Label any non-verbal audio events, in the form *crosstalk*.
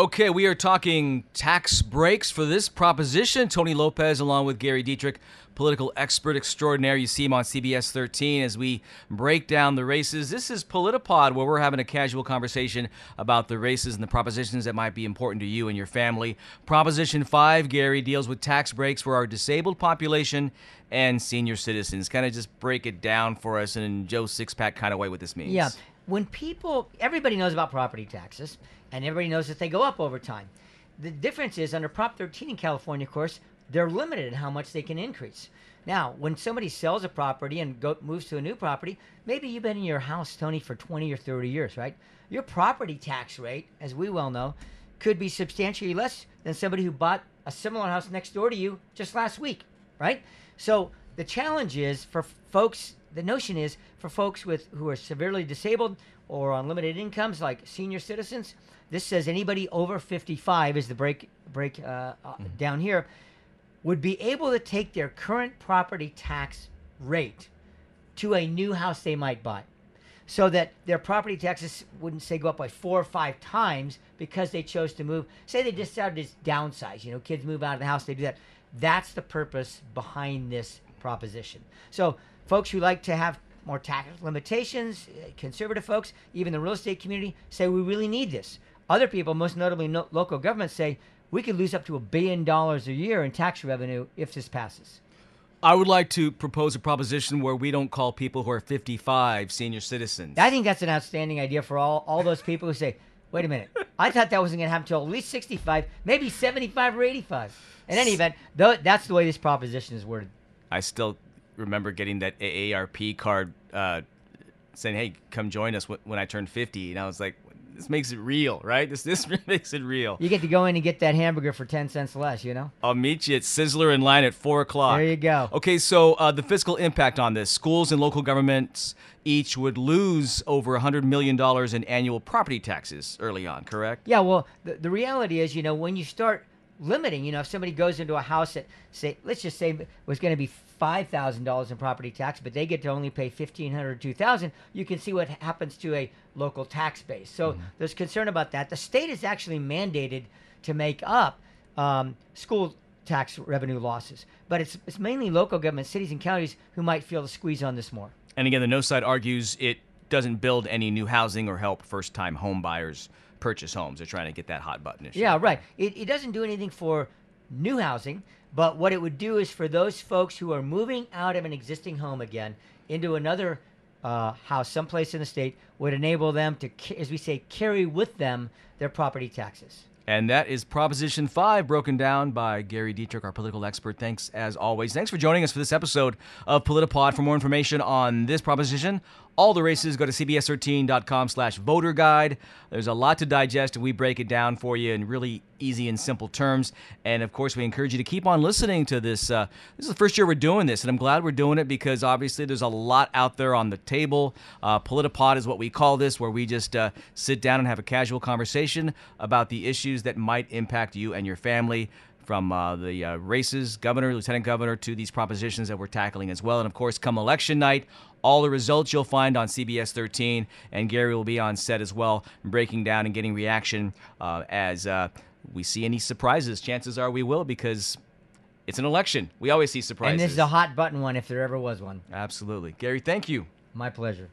Okay, we are talking tax breaks for this proposition. Tony Lopez, along with Gary Dietrich, political expert extraordinaire. You see him on CBS 13 as we break down the races. This is Politipod, where we're having a casual conversation about the races and the propositions that might be important to you and your family. Proposition 5, Gary, deals with tax breaks for our disabled population and senior citizens. Kind of just break it down for us in Joe Sixpack kind of way what this means. Yeah. When people, everybody knows about property taxes, and everybody knows that they go up over time. The difference is under Prop 13 in California, of course, they're limited in how much they can increase. Now, when somebody sells a property and go, moves to a new property, maybe you've been in your house, Tony, for 20 or 30 years, right? Your property tax rate, as we well know, could be substantially less than somebody who bought a similar house next door to you just last week, right? So the challenge is for folks the notion is for folks with who are severely disabled or on limited incomes, like senior citizens. This says anybody over 55 is the break break uh, uh, mm-hmm. down here would be able to take their current property tax rate to a new house they might buy so that their property taxes wouldn't say go up by four or five times because they chose to move say they decided to downsize you know kids move out of the house they do that that's the purpose behind this proposition so Folks who like to have more tax limitations, uh, conservative folks, even the real estate community say we really need this. Other people, most notably no- local governments, say we could lose up to a billion dollars a year in tax revenue if this passes. I would like to propose a proposition where we don't call people who are 55 senior citizens. I think that's an outstanding idea for all, all those people who say, wait a minute, I thought that wasn't going to happen until at least 65, maybe 75 or 85. In any event, th- that's the way this proposition is worded. I still remember getting that AARP card uh, saying, "Hey, come join us when I turn 50," and I was like, "This makes it real, right? This this *laughs* makes it real." You get to go in and get that hamburger for ten cents less, you know. I'll meet you at Sizzler in line at four o'clock. There you go. Okay, so uh, the fiscal impact on this: schools and local governments each would lose over $100 million in annual property taxes early on, correct? Yeah, well, the, the reality is, you know, when you start limiting. You know, if somebody goes into a house that say, let's just say was going to be five thousand dollars in property tax, but they get to only pay fifteen hundred, two thousand, you can see what happens to a local tax base. So mm-hmm. there's concern about that. The state is actually mandated to make up um, school tax revenue losses, but it's it's mainly local government, cities and counties who might feel the squeeze on this more. And again, the no side argues it doesn't build any new housing or help first time home buyers purchase homes. They're trying to get that hot button issue. Yeah, right. It, it doesn't do anything for new housing, but what it would do is for those folks who are moving out of an existing home again into another uh, house someplace in the state would enable them to, as we say, carry with them their property taxes. And that is Proposition 5, broken down by Gary Dietrich, our political expert. Thanks, as always. Thanks for joining us for this episode of Politipod. For more information on this proposition, all the races, go to cbs13.com slash voter guide. There's a lot to digest, and we break it down for you in really easy and simple terms. And of course, we encourage you to keep on listening to this. Uh, this is the first year we're doing this, and I'm glad we're doing it because obviously there's a lot out there on the table. Uh, Politipod is what we call this, where we just uh, sit down and have a casual conversation about the issues that might impact you and your family from uh, the uh, races, governor, lieutenant governor, to these propositions that we're tackling as well. And of course, come election night, all the results you'll find on CBS 13, and Gary will be on set as well, breaking down and getting reaction uh, as uh, we see any surprises. Chances are we will because it's an election. We always see surprises. And this is a hot button one if there ever was one. Absolutely. Gary, thank you. My pleasure.